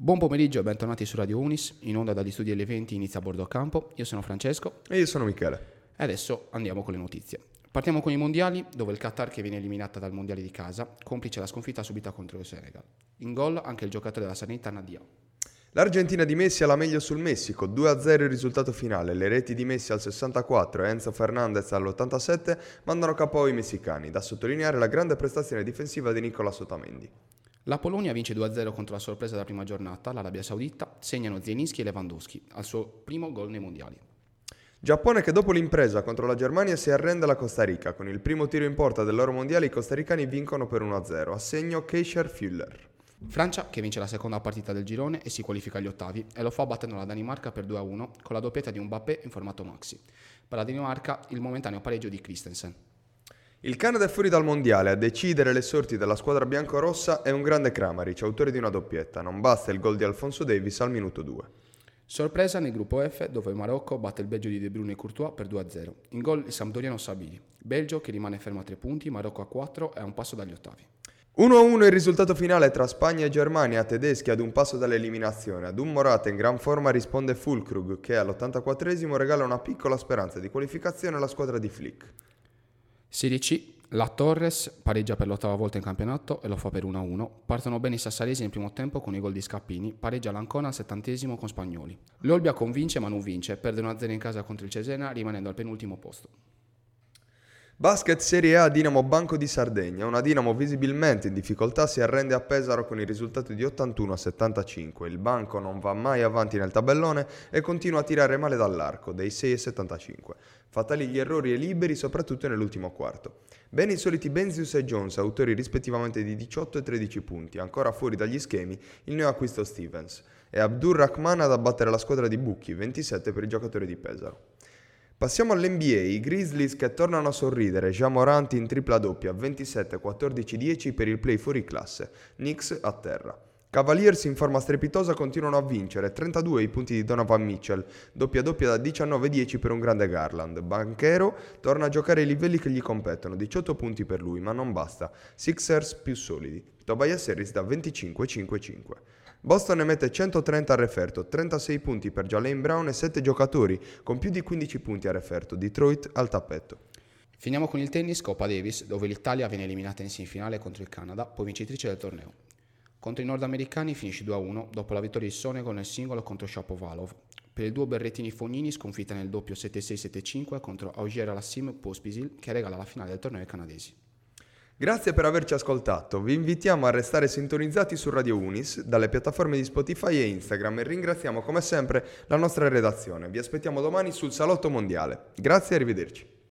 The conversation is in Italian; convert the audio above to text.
Buon pomeriggio e bentornati su Radio Unis, in onda dagli studi degli eventi inizia a bordo campo. Io sono Francesco E io sono Michele. e adesso andiamo con le notizie. Partiamo con i mondiali, dove il Qatar che viene eliminata dal mondiale di casa, complice la sconfitta subita contro il Senegal. In gol anche il giocatore della Salernitana Dia. L'Argentina di Messi ha la meglio sul Messico, 2-0 il risultato finale. Le reti di Messi al 64 e Enzo Fernandez all'87 mandano capo i messicani, da sottolineare la grande prestazione difensiva di Nicolas Otamendi. La Polonia vince 2-0 contro la sorpresa della prima giornata, l'Arabia Saudita, segnano Zielinski e Lewandowski, al suo primo gol nei mondiali. Giappone che dopo l'impresa contro la Germania si arrende alla Costa Rica. Con il primo tiro in porta del loro mondiale i costaricani vincono per 1-0, a segno Keisher Füller. Francia che vince la seconda partita del girone e si qualifica agli ottavi e lo fa battendo la Danimarca per 2-1 con la doppietta di un Mbappé in formato maxi. Per la Danimarca il momentaneo pareggio di Christensen. Il Canada è fuori dal mondiale, a decidere le sorti della squadra biancorossa è un grande Kramaric, autore di una doppietta. Non basta il gol di Alfonso Davis al minuto 2. Sorpresa nel gruppo F dove il Marocco batte il Belgio di De Bruyne e Courtois per 2-0. In gol il Sampdoriano Sabili. Belgio che rimane fermo a 3 punti, Marocco a 4 e a un passo dagli ottavi. 1-1 il risultato finale tra Spagna e Germania, tedeschi ad un passo dall'eliminazione. Ad un Morata in gran forma risponde Fulkrug che all'84esimo regala una piccola speranza di qualificazione alla squadra di Flick. Serie C, la Torres pareggia per l'ottava volta in campionato e lo fa per 1-1. Partono bene i sassaresi nel primo tempo con i gol di Scappini, pareggia l'Ancona al settantesimo con Spagnoli. L'Olbia convince ma non vince, perde 1-0 in casa contro il Cesena rimanendo al penultimo posto. Basket Serie A Dinamo Banco di Sardegna. Una Dinamo visibilmente in difficoltà si arrende a Pesaro con il risultato di 81 a 75. Il Banco non va mai avanti nel tabellone e continua a tirare male dall'arco, dei 6 a 75. Fatali gli errori e liberi soprattutto nell'ultimo quarto. Bene i soliti Benzius e Jones, autori rispettivamente di 18 e 13 punti, ancora fuori dagli schemi il neoacquisto Stevens. E Abdur Rahman ad abbattere la squadra di Bucchi, 27 per il giocatore di Pesaro. Passiamo all'NBA, i Grizzlies che tornano a sorridere, già Moranti in tripla doppia, 27-14-10 per il play fuori classe, Knicks a terra. Cavaliers in forma strepitosa continuano a vincere, 32 i punti di Donovan Mitchell, doppia doppia da 19-10 per un grande Garland. Banchero torna a giocare ai livelli che gli competono, 18 punti per lui, ma non basta, Sixers più solidi. Tobias Harris da 25-5-5. Boston ne mette 130 a referto, 36 punti per Jalen Brown e 7 giocatori con più di 15 punti a referto, Detroit al tappetto. Finiamo con il tennis Coppa Davis, dove l'Italia viene eliminata in semifinale contro il Canada, poi vincitrice del torneo. Contro i nordamericani finisce 2-1 dopo la vittoria di Sonego nel singolo contro Shapovalov. Per il duo Berrettini Fognini sconfitta nel doppio 7-6-7-5 contro Auger Alassim Pospisil che regala la finale del torneo ai canadesi. Grazie per averci ascoltato, vi invitiamo a restare sintonizzati su Radio Unis, dalle piattaforme di Spotify e Instagram e ringraziamo come sempre la nostra redazione. Vi aspettiamo domani sul Salotto Mondiale. Grazie e arrivederci.